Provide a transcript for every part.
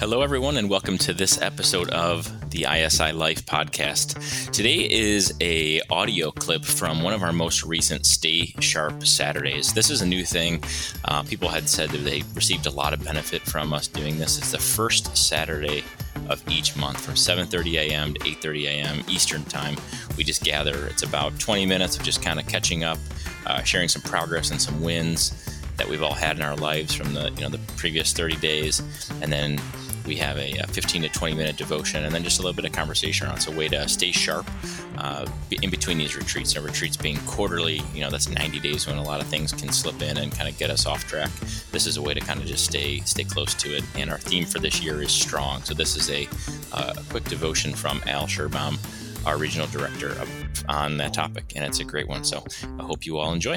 Hello, everyone, and welcome to this episode of the ISI Life podcast. Today is a audio clip from one of our most recent Stay Sharp Saturdays. This is a new thing. Uh, people had said that they received a lot of benefit from us doing this. It's the first Saturday of each month from 7:30 a.m. to 8:30 a.m. Eastern Time. We just gather. It's about 20 minutes of just kind of catching up, uh, sharing some progress and some wins that we've all had in our lives from the you know the previous 30 days, and then we have a, a 15 to 20 minute devotion and then just a little bit of conversation around. A way to stay sharp uh, in between these retreats. And retreats being quarterly, you know, that's 90 days when a lot of things can slip in and kind of get us off track. This is a way to kind of just stay stay close to it. And our theme for this year is strong. So this is a, uh, a quick devotion from Al Schierbaum our regional director, on that topic, and it's a great one. So I hope you all enjoy.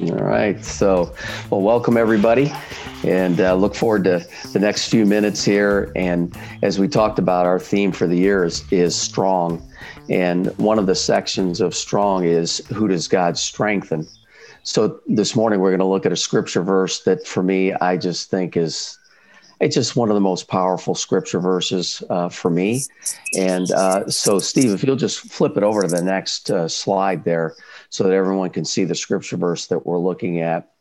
All right. So, well, welcome everybody, and uh, look forward to the next few minutes here. And as we talked about, our theme for the year is, is strong. And one of the sections of strong is who does God strengthen? So this morning we're going to look at a scripture verse that for me, I just think is it's just one of the most powerful scripture verses uh, for me. And uh, so, Steve, if you'll just flip it over to the next uh, slide there so that everyone can see the scripture verse that we're looking at.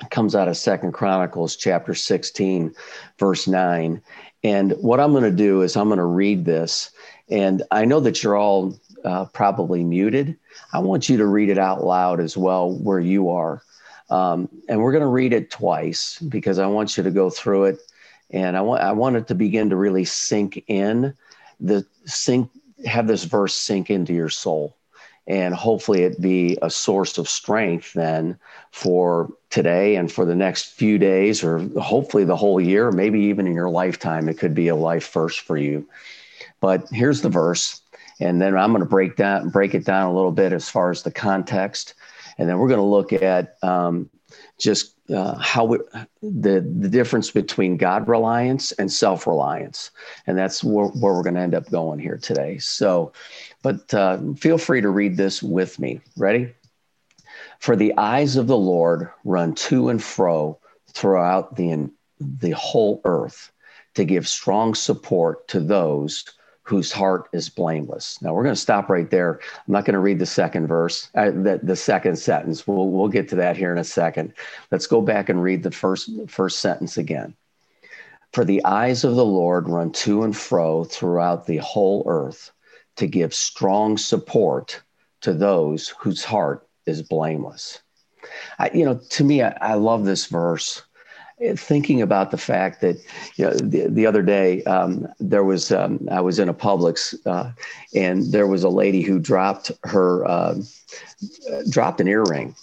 It comes out of Second Chronicles chapter 16, verse 9. And what I'm going to do is I'm going to read this. And I know that you're all uh, probably muted. I want you to read it out loud as well where you are. Um, and we're going to read it twice because I want you to go through it. And I want I want it to begin to really sink in the sink have this verse sink into your soul and hopefully it be a source of strength then for today and for the next few days or hopefully the whole year maybe even in your lifetime it could be a life first for you but here's the verse and then i'm going to break down break it down a little bit as far as the context and then we're going to look at um, just uh, how the the difference between God reliance and self reliance, and that's where, where we're going to end up going here today. So, but uh, feel free to read this with me. Ready? For the eyes of the Lord run to and fro throughout the the whole earth to give strong support to those whose heart is blameless. Now we're going to stop right there. I'm not going to read the second verse, uh, the, the second sentence. We'll, we'll get to that here in a second. Let's go back and read the first, first sentence again. For the eyes of the Lord run to and fro throughout the whole earth to give strong support to those whose heart is blameless. I, you know, to me, I, I love this verse thinking about the fact that you know the, the other day um, there was um, I was in a Publix uh, and there was a lady who dropped her uh, dropped an earring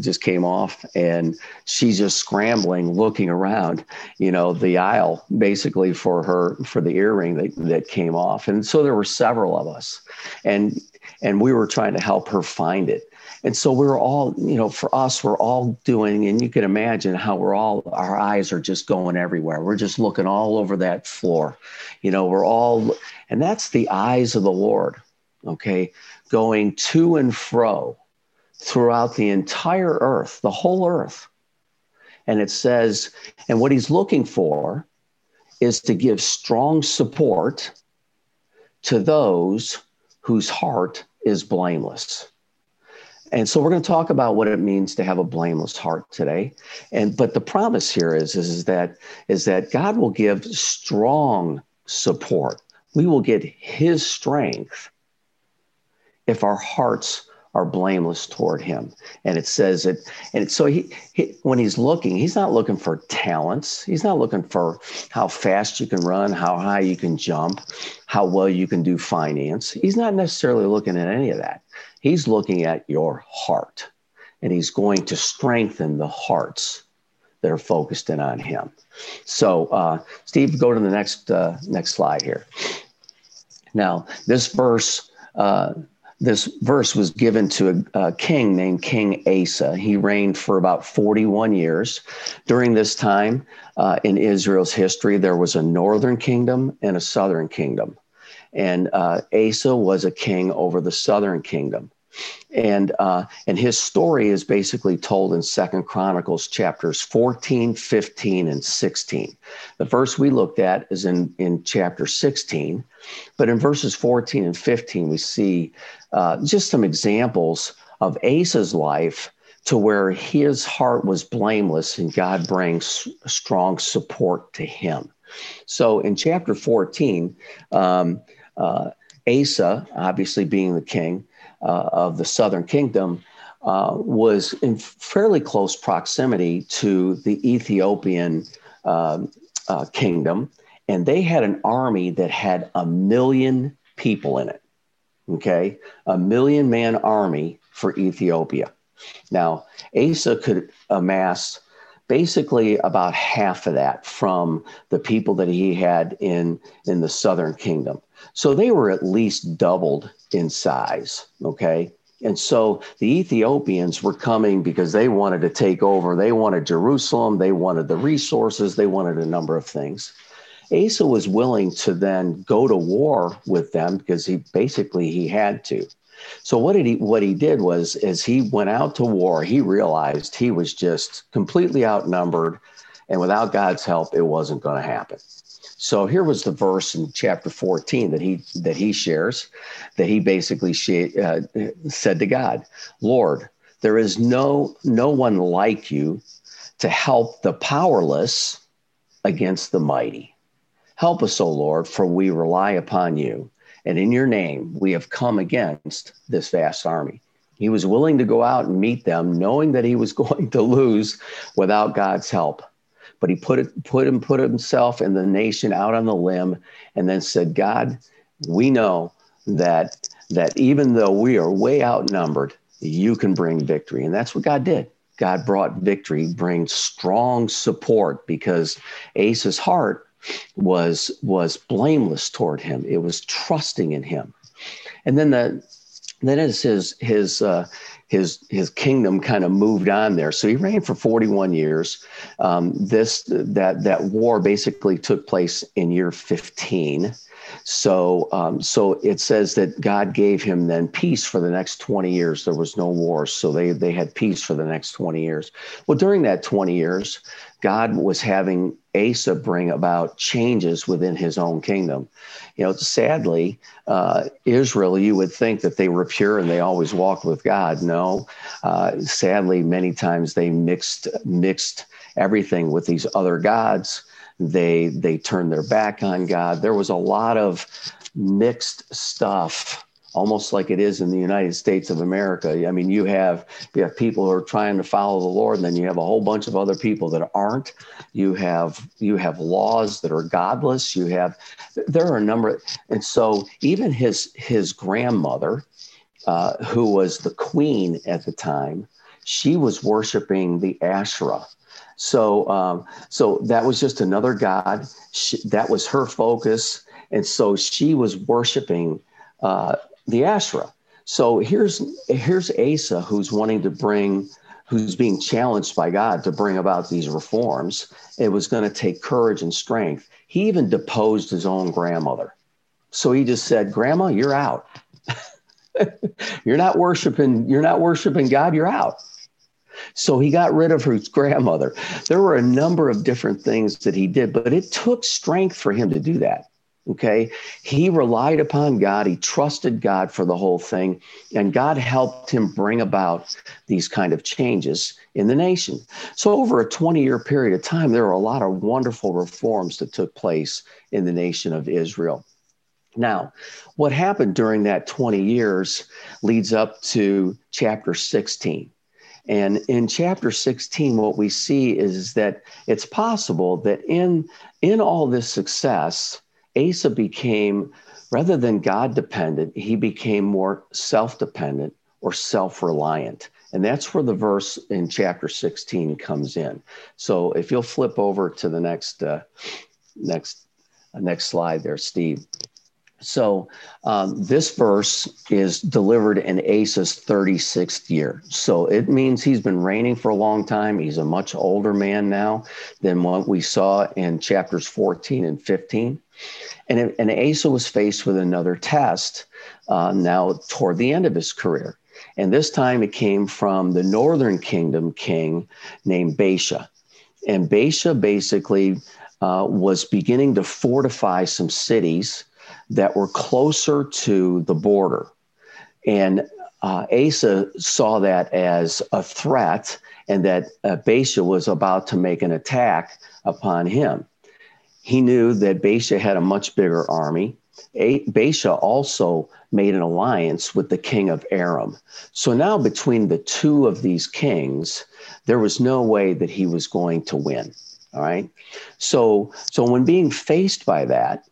just came off and she's just scrambling looking around you know the aisle basically for her for the earring that, that came off and so there were several of us and and we were trying to help her find it and so we're all, you know, for us, we're all doing, and you can imagine how we're all, our eyes are just going everywhere. We're just looking all over that floor. You know, we're all, and that's the eyes of the Lord, okay, going to and fro throughout the entire earth, the whole earth. And it says, and what he's looking for is to give strong support to those whose heart is blameless. And so we're going to talk about what it means to have a blameless heart today. And but the promise here is, is, is that is that God will give strong support. We will get his strength if our hearts are blameless toward him. And it says it, and so he, he, when he's looking, he's not looking for talents. He's not looking for how fast you can run, how high you can jump, how well you can do finance. He's not necessarily looking at any of that. He's looking at your heart and he's going to strengthen the hearts that are focused in on him. So, uh, Steve, go to the next uh, next slide here. Now, this verse uh, this verse was given to a, a, king named King Asa. He reigned for about 41 years. During this time uh, in Israel's history, there was a northern kingdom and a southern kingdom. And uh, Asa was a king over the southern kingdom. And uh, and his story is basically told in Second Chronicles chapters 14, 15, and 16. The verse we looked at is in in chapter 16, but in verses 14 and 15 we see uh, just some examples of Asa's life to where his heart was blameless and God brings strong support to him. So in chapter 14, um, uh, Asa, obviously being the king uh, of the southern kingdom, uh, was in fairly close proximity to the Ethiopian um, uh, kingdom. And they had an army that had a million people in it. Okay. A million man army for Ethiopia. Now, Asa could amass basically about half of that from the people that he had in, in the southern kingdom. So they were at least doubled in size. Okay. And so the Ethiopians were coming because they wanted to take over. They wanted Jerusalem. They wanted the resources. They wanted a number of things. Asa was willing to then go to war with them because he basically he had to. So what did he what he did was as he went out to war, he realized he was just completely outnumbered and without God's help it wasn't going to happen. So here was the verse in chapter 14 that he that he shares that he basically uh, said to God, "Lord, there is no no one like you to help the powerless against the mighty. Help us, O Lord, for we rely upon you." And in your name, we have come against this vast army. He was willing to go out and meet them, knowing that he was going to lose without God's help. But he put it, put him, put himself and the nation out on the limb, and then said, "God, we know that that even though we are way outnumbered, you can bring victory." And that's what God did. God brought victory, bring strong support because Asa's heart was was blameless toward him. It was trusting in him. And then the then as his his uh, his his kingdom kind of moved on there. So he reigned for 41 years. Um, this that that war basically took place in year 15. So, um, so it says that God gave him then peace for the next 20 years. There was no war. So they, they had peace for the next 20 years. Well, during that 20 years, God was having Asa bring about changes within his own kingdom. You know, sadly, uh, Israel, you would think that they were pure and they always walked with God. No, uh, sadly, many times they mixed mixed everything with these other gods they they turned their back on God. There was a lot of mixed stuff almost like it is in the United States of America. I mean, you have you have people who are trying to follow the Lord, and then you have a whole bunch of other people that aren't. You have you have laws that are godless. You have there are a number, and so even his his grandmother, uh, who was the queen at the time, she was worshiping the Asherah. So, um, so that was just another god. She, that was her focus, and so she was worshiping uh, the Asherah. So here's here's Asa who's wanting to bring, who's being challenged by God to bring about these reforms. It was going to take courage and strength. He even deposed his own grandmother. So he just said, "Grandma, you're out. you're not worshiping. You're not worshiping God. You're out." So he got rid of his grandmother. There were a number of different things that he did, but it took strength for him to do that. Okay. He relied upon God. He trusted God for the whole thing. And God helped him bring about these kind of changes in the nation. So, over a 20 year period of time, there were a lot of wonderful reforms that took place in the nation of Israel. Now, what happened during that 20 years leads up to chapter 16. And in chapter 16, what we see is that it's possible that in, in all this success, Asa became, rather than God dependent, he became more self dependent or self reliant. And that's where the verse in chapter 16 comes in. So if you'll flip over to the next, uh, next, uh, next slide there, Steve. So um, this verse is delivered in Asa's 36th year. So it means he's been reigning for a long time. He's a much older man now than what we saw in chapters 14 and 15. And, and Asa was faced with another test uh, now toward the end of his career. And this time it came from the northern kingdom king named Baasha. And Baasha basically uh, was beginning to fortify some cities that were closer to the border. And uh, Asa saw that as a threat and that uh, Baasha was about to make an attack upon him. He knew that Baasha had a much bigger army. A- Baasha also made an alliance with the king of Aram. So now, between the two of these kings, there was no way that he was going to win. All right. So, so when being faced by that,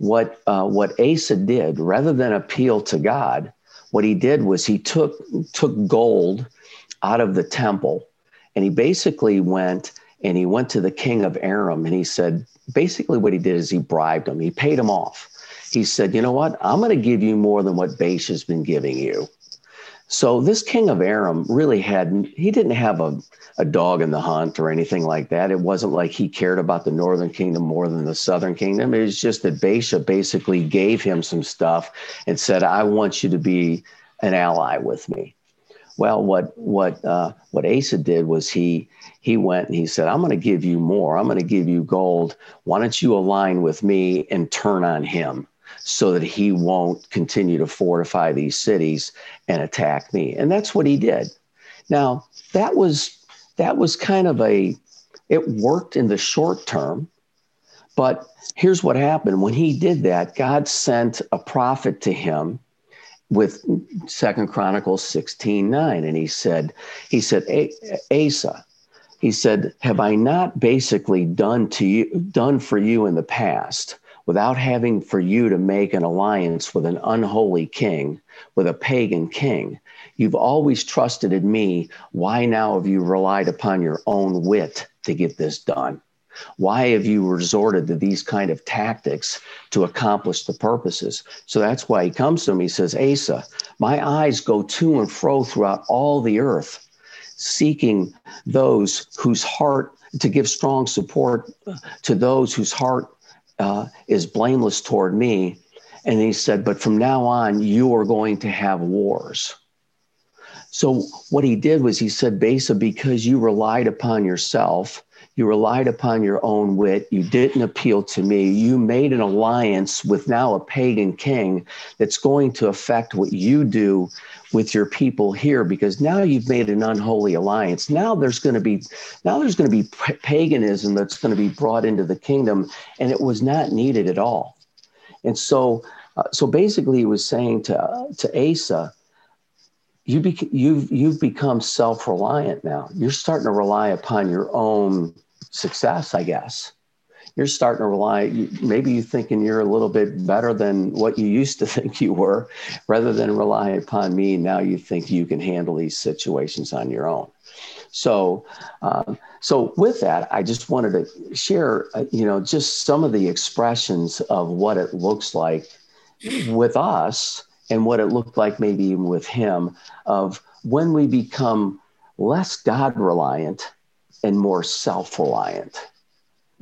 what uh, what Asa did, rather than appeal to God, what he did was he took took gold out of the temple, and he basically went and he went to the king of Aram and he said, basically what he did is he bribed him. He paid him off. He said, you know what? I'm going to give you more than what Baasha has been giving you. So this king of Aram really had he didn't have a, a dog in the hunt or anything like that. It wasn't like he cared about the northern kingdom more than the southern kingdom. It was just that Baasha basically gave him some stuff and said, "I want you to be an ally with me." Well, what what uh, what Asa did was he he went and he said, "I'm going to give you more. I'm going to give you gold. Why don't you align with me and turn on him?" So that he won't continue to fortify these cities and attack me. And that's what he did. Now, that was that was kind of a it worked in the short term, but here's what happened when he did that, God sent a prophet to him with Second Chronicles 16, 9. And he said, he said, Asa, he said, Have I not basically done to you done for you in the past without having for you to make an alliance with an unholy king, with a pagan king. You've always trusted in me. Why now have you relied upon your own wit to get this done? Why have you resorted to these kind of tactics to accomplish the purposes? So that's why he comes to him. He says, Asa, my eyes go to and fro throughout all the earth, seeking those whose heart to give strong support to those whose heart uh, is blameless toward me. And he said, But from now on, you are going to have wars. So what he did was he said, Baasha, because you relied upon yourself, you relied upon your own wit, you didn't appeal to me, you made an alliance with now a pagan king that's going to affect what you do with your people here because now you've made an unholy alliance. Now there's going to be now there's going to be paganism that's going to be brought into the kingdom and it was not needed at all. And so uh, so basically he was saying to uh, to asa you bec- you've you've become self-reliant now. You're starting to rely upon your own success i guess. You're starting to rely maybe you're thinking you're a little bit better than what you used to think you were. Rather than rely upon me now you think you can handle these situations on your own. So um, so with that i just wanted to share uh, you know just some of the expressions of what it looks like with us and what it looked like maybe even with him of when we become less god reliant and more self reliant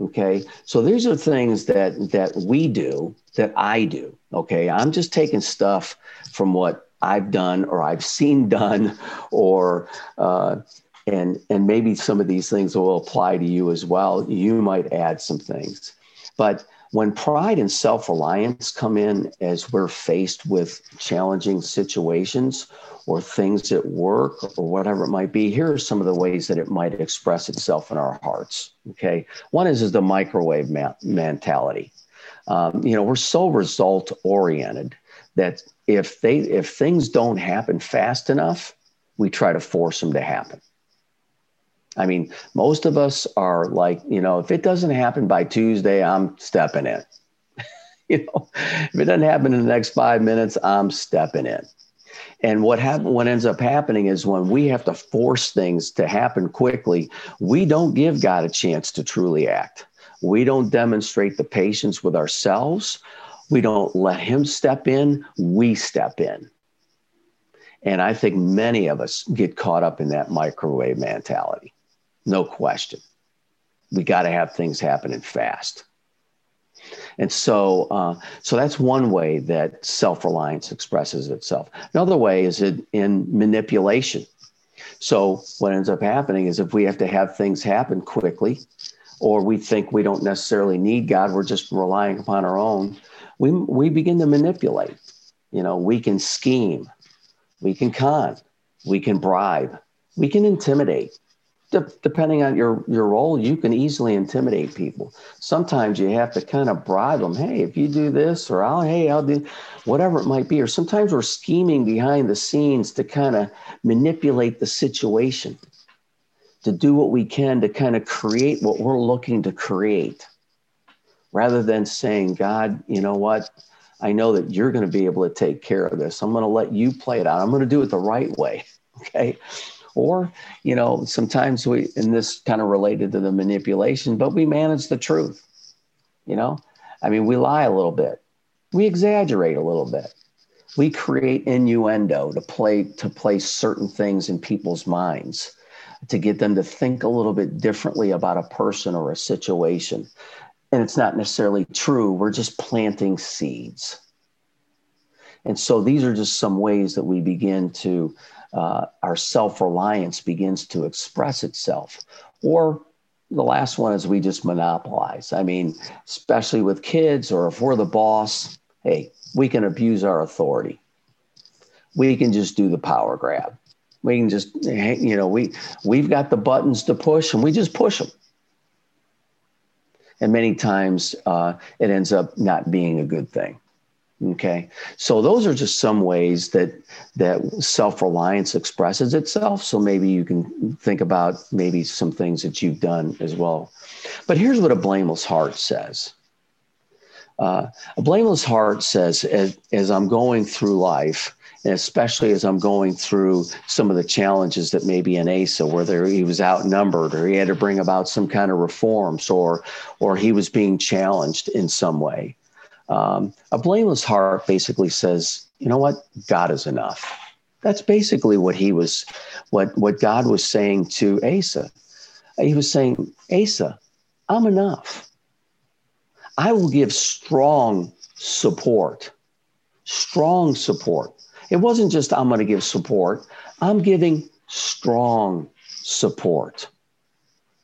Okay. So these are things that that we do, that I do. Okay. I'm just taking stuff from what I've done or I've seen done, or uh, and and maybe some of these things will apply to you as well. You might add some things, but when pride and self-reliance come in as we're faced with challenging situations or things at work or whatever it might be, here are some of the ways that it might express itself in our hearts. Okay. One is, is the microwave ma- mentality. Um, you know, we're so result oriented that if they if things don't happen fast enough, we try to force them to happen. I mean, most of us are like, you know, if it doesn't happen by Tuesday, I'm stepping in. you know, if it doesn't happen in the next five minutes, I'm stepping in. And what happen, what ends up happening is when we have to force things to happen quickly, we don't give God a chance to truly act. We don't demonstrate the patience with ourselves. We don't let Him step in. We step in. And I think many of us get caught up in that microwave mentality. No question. We got to have things happening fast. And so, uh, so that's one way that self-reliance expresses itself. Another way is it in manipulation. So what ends up happening is if we have to have things happen quickly, or we think we don't necessarily need God, we're just relying upon our own, we, we begin to manipulate. You know, we can scheme, we can con, we can bribe, we can intimidate. De- depending on your, your role, you can easily intimidate people. Sometimes you have to kind of bribe them. Hey, if you do this, or I'll, hey, I'll do whatever it might be. Or sometimes we're scheming behind the scenes to kind of manipulate the situation, to do what we can to kind of create what we're looking to create, rather than saying, God, you know what? I know that you're going to be able to take care of this. I'm going to let you play it out. I'm going to do it the right way. Okay. Or, you know, sometimes we, and this kind of related to the manipulation, but we manage the truth. You know, I mean, we lie a little bit, we exaggerate a little bit, we create innuendo to play to place certain things in people's minds to get them to think a little bit differently about a person or a situation. And it's not necessarily true. We're just planting seeds. And so these are just some ways that we begin to uh, our self reliance begins to express itself. Or the last one is we just monopolize. I mean, especially with kids or if we're the boss, hey, we can abuse our authority. We can just do the power grab. We can just, you know, we we've got the buttons to push, and we just push them. And many times, uh, it ends up not being a good thing. Okay, so those are just some ways that that self reliance expresses itself. So maybe you can think about maybe some things that you've done as well. But here's what a blameless heart says. Uh, a blameless heart says, as, as I'm going through life, and especially as I'm going through some of the challenges that maybe in Asa, whether he was outnumbered or he had to bring about some kind of reforms or or he was being challenged in some way. Um, a blameless heart basically says, you know what, God is enough. That's basically what he was, what what God was saying to Asa. He was saying, Asa, I'm enough. I will give strong support, strong support. It wasn't just I'm going to give support. I'm giving strong support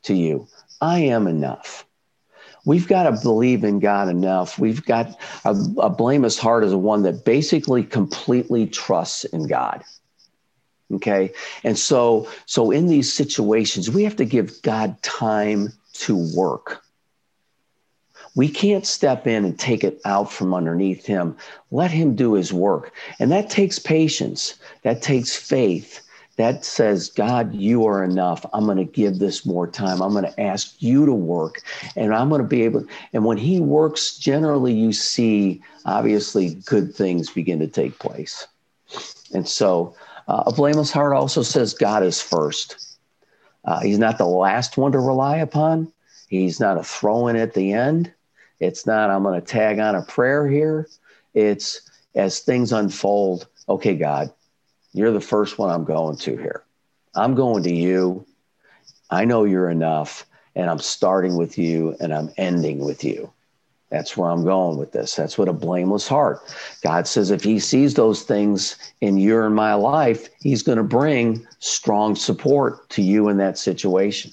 to you. I am enough we've got to believe in God enough. We've got a, a blameless heart is one that basically completely trusts in God. Okay. And so, so in these situations, we have to give God time to work. We can't step in and take it out from underneath him. Let him do his work. And that takes patience. That takes faith that says, God, you are enough. I'm going to give this more time. I'm going to ask you to work. And I'm going to be able, and when he works, generally you see, obviously, good things begin to take place. And so uh, a blameless heart also says, God is first. Uh, he's not the last one to rely upon. He's not a throw in at the end. It's not, I'm going to tag on a prayer here. It's as things unfold, okay, God, you're the first one I'm going to here. I'm going to you. I know you're enough, and I'm starting with you and I'm ending with you. That's where I'm going with this. That's what a blameless heart. God says if he sees those things in your and my life, he's going to bring strong support to you in that situation.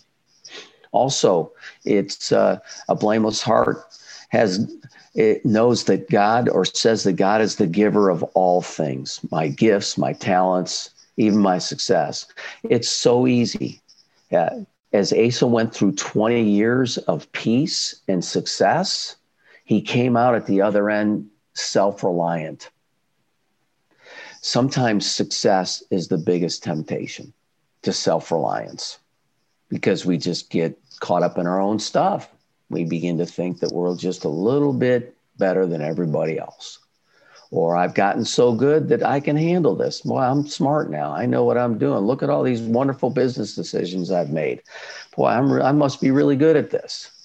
Also, it's uh, a blameless heart has it knows that God or says that God is the giver of all things my gifts, my talents, even my success. It's so easy. Uh, as Asa went through 20 years of peace and success, he came out at the other end self reliant. Sometimes success is the biggest temptation to self reliance because we just get caught up in our own stuff we begin to think that we're just a little bit better than everybody else. Or I've gotten so good that I can handle this. Boy, I'm smart now. I know what I'm doing. Look at all these wonderful business decisions I've made. Boy, I'm re- I must be really good at this.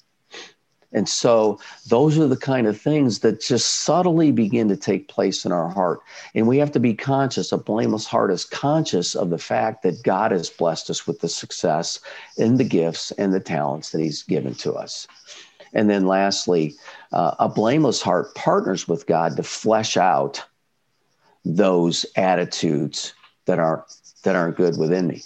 And so those are the kind of things that just subtly begin to take place in our heart. And we have to be conscious. A blameless heart is conscious of the fact that God has blessed us with the success and the gifts and the talents that He's given to us. And then lastly, uh, a blameless heart partners with God to flesh out those attitudes that aren't that aren't good within me.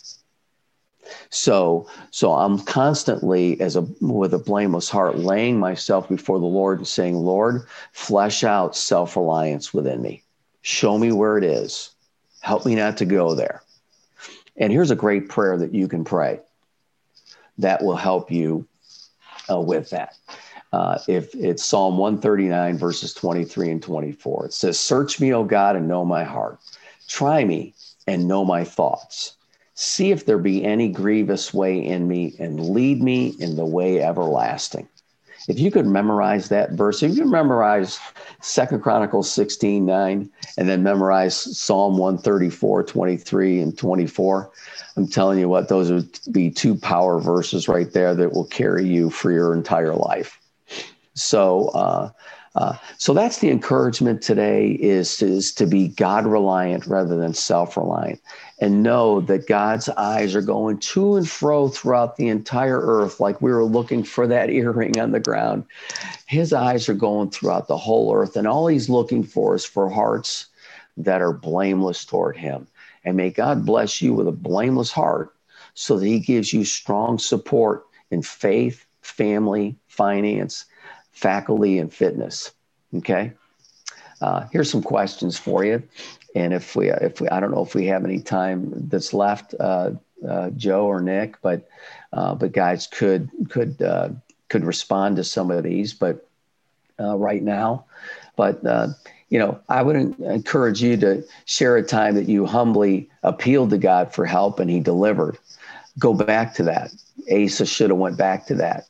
So, so I'm constantly as a with a blameless heart laying myself before the Lord and saying, "Lord, flesh out self-reliance within me. Show me where it is. Help me not to go there." And here's a great prayer that you can pray that will help you uh, with that. Uh, if it's Psalm 139, verses 23 and 24, it says, Search me, O God, and know my heart. Try me and know my thoughts See if there be any grievous way in me and lead me in the way everlasting. If you could memorize that verse, if you memorize Second Chronicles 16, 9, and then memorize Psalm 134, 23, and 24, I'm telling you what, those would be two power verses right there that will carry you for your entire life. So, uh, uh, so that's the encouragement today is, is to be God reliant rather than self reliant and know that God's eyes are going to and fro throughout the entire earth, like we were looking for that earring on the ground. His eyes are going throughout the whole earth, and all he's looking for is for hearts that are blameless toward him. And may God bless you with a blameless heart so that he gives you strong support in faith, family, finance, faculty, and fitness. Okay. Uh, here's some questions for you. And if we, if we, I don't know if we have any time that's left, uh, uh, Joe or Nick, but, uh, but guys could, could, uh, could respond to some of these, but uh, right now, but, you know, I would encourage you to share a time that you humbly appealed to God for help and he delivered. Go back to that. Asa should have went back to that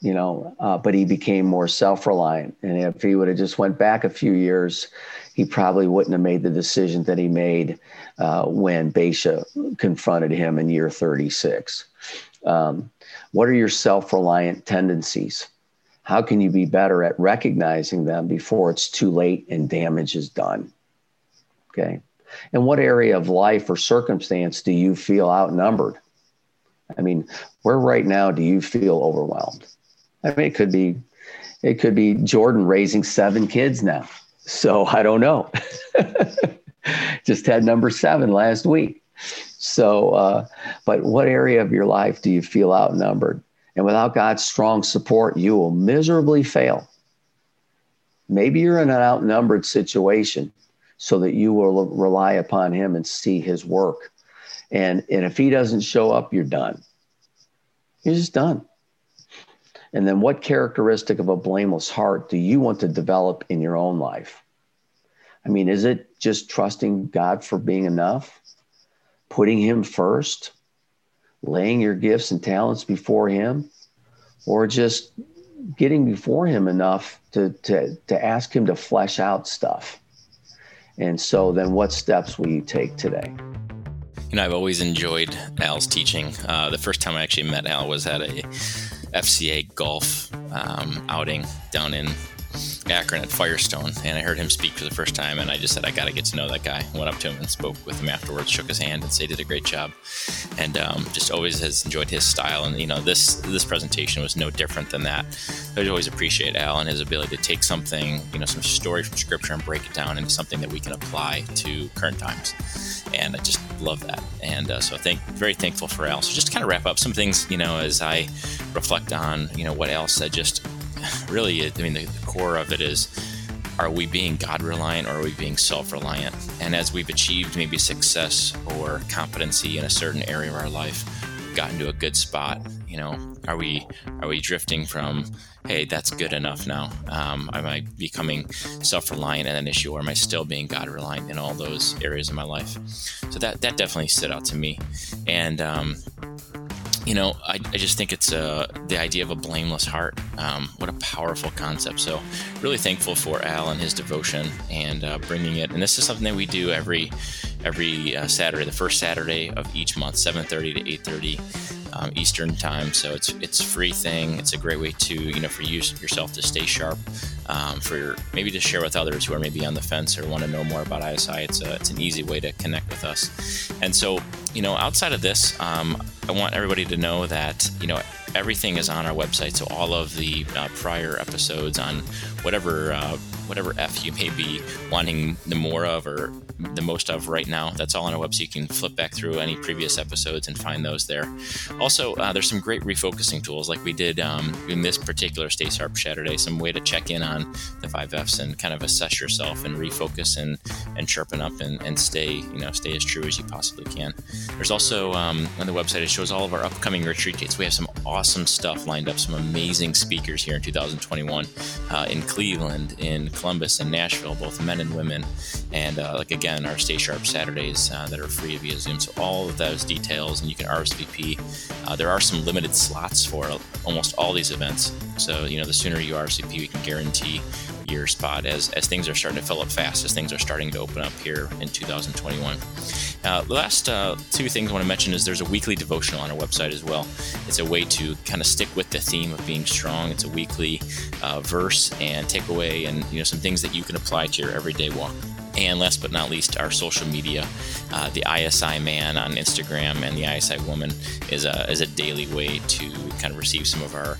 you know, uh, but he became more self-reliant. And if he would have just went back a few years, he probably wouldn't have made the decision that he made uh, when Baasha confronted him in year 36. Um, what are your self-reliant tendencies? How can you be better at recognizing them before it's too late and damage is done? Okay. And what area of life or circumstance do you feel outnumbered? I mean, where right now do you feel overwhelmed? I mean, it could be, it could be Jordan raising seven kids now. So I don't know. Just had number seven last week. So, uh, but what area of your life do you feel outnumbered? And without God's strong support, you will miserably fail. Maybe you're in an outnumbered situation so that you will rely upon Him and see His work. And, and if He doesn't show up, you're done. You're just done. And then what characteristic of a blameless heart do you want to develop in your own life? I mean, is it just trusting God for being enough, putting Him first, laying your gifts and talents before Him, or just getting before Him enough to, to, to ask Him to flesh out stuff? And so, then what steps will you take today? You know, I've always enjoyed Al's teaching. Uh, the first time I actually met Al was at a FCA golf um, outing down in Akron at Firestone, and I heard him speak for the first time, and I just said, I got to get to know that guy. Went up to him and spoke with him afterwards, shook his hand, and said did a great job, and um, just always has enjoyed his style. And you know, this this presentation was no different than that. I always appreciate Al and his ability to take something, you know, some story from Scripture and break it down into something that we can apply to current times. And I just love that, and uh, so I think very thankful for Al. So just to kind of wrap up some things, you know, as I reflect on, you know, what Al said, just really, I mean, the, the core of it is are we being God reliant or are we being self reliant? And as we've achieved maybe success or competency in a certain area of our life, gotten to a good spot, you know, are we are we drifting from hey that's good enough now? Um, am I becoming self reliant in an issue, or am I still being God reliant in all those areas of my life? So that that definitely stood out to me, and um, you know, I, I just think it's uh, the idea of a blameless heart. Um, what a powerful concept. So, really thankful for Al and his devotion and uh, bringing it. And this is something that we do every every uh, Saturday, the first Saturday of each month, 7:30 to 8:30 um, Eastern time. So it's it's free thing. It's a great way to you know for you yourself to stay sharp. Um, for maybe to share with others who are maybe on the fence or want to know more about ISI. It's a, it's an easy way to connect with us. And so you know outside of this, um, I want everybody to know that you know everything is on our website. So all of the uh, prior episodes on whatever uh, whatever F you may be wanting the more of or the most of right now. That's all on our website. You can flip back through any previous episodes and find those there. Also, uh, there's some great refocusing tools like we did um, in this particular Stay Sharp Saturday. Some way to check in on the five Fs and kind of assess yourself and refocus and and sharpen up and, and stay you know stay as true as you possibly can. There's also um, on the website it shows all of our upcoming retreat dates. We have some awesome stuff lined up. Some amazing speakers here in 2021 uh, in Cleveland, in Columbus and Nashville, both men and women. And uh, like again, our Stay Sharp Saturdays uh, that are free via Zoom. So all of those details, and you can RSVP. Uh, there are some limited slots for almost all these events. So you know, the sooner you RSVP, we can guarantee your spot as, as things are starting to fill up fast, as things are starting to open up here in 2021. Uh, the last uh, two things I want to mention is there's a weekly devotional on our website as well. It's a way to kind of stick with the theme of being strong. It's a weekly uh, verse and takeaway, and you know some things that you can apply to your everyday walk. And last but not least, our social media. Uh, the ISI Man on Instagram and the ISI Woman is a, is a daily way to kind of receive some of our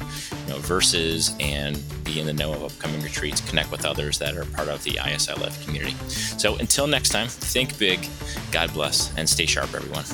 you know, verses and be in the know of upcoming retreats, connect with others that are part of the ISI Life community. So until next time, think big, God bless, and stay sharp, everyone.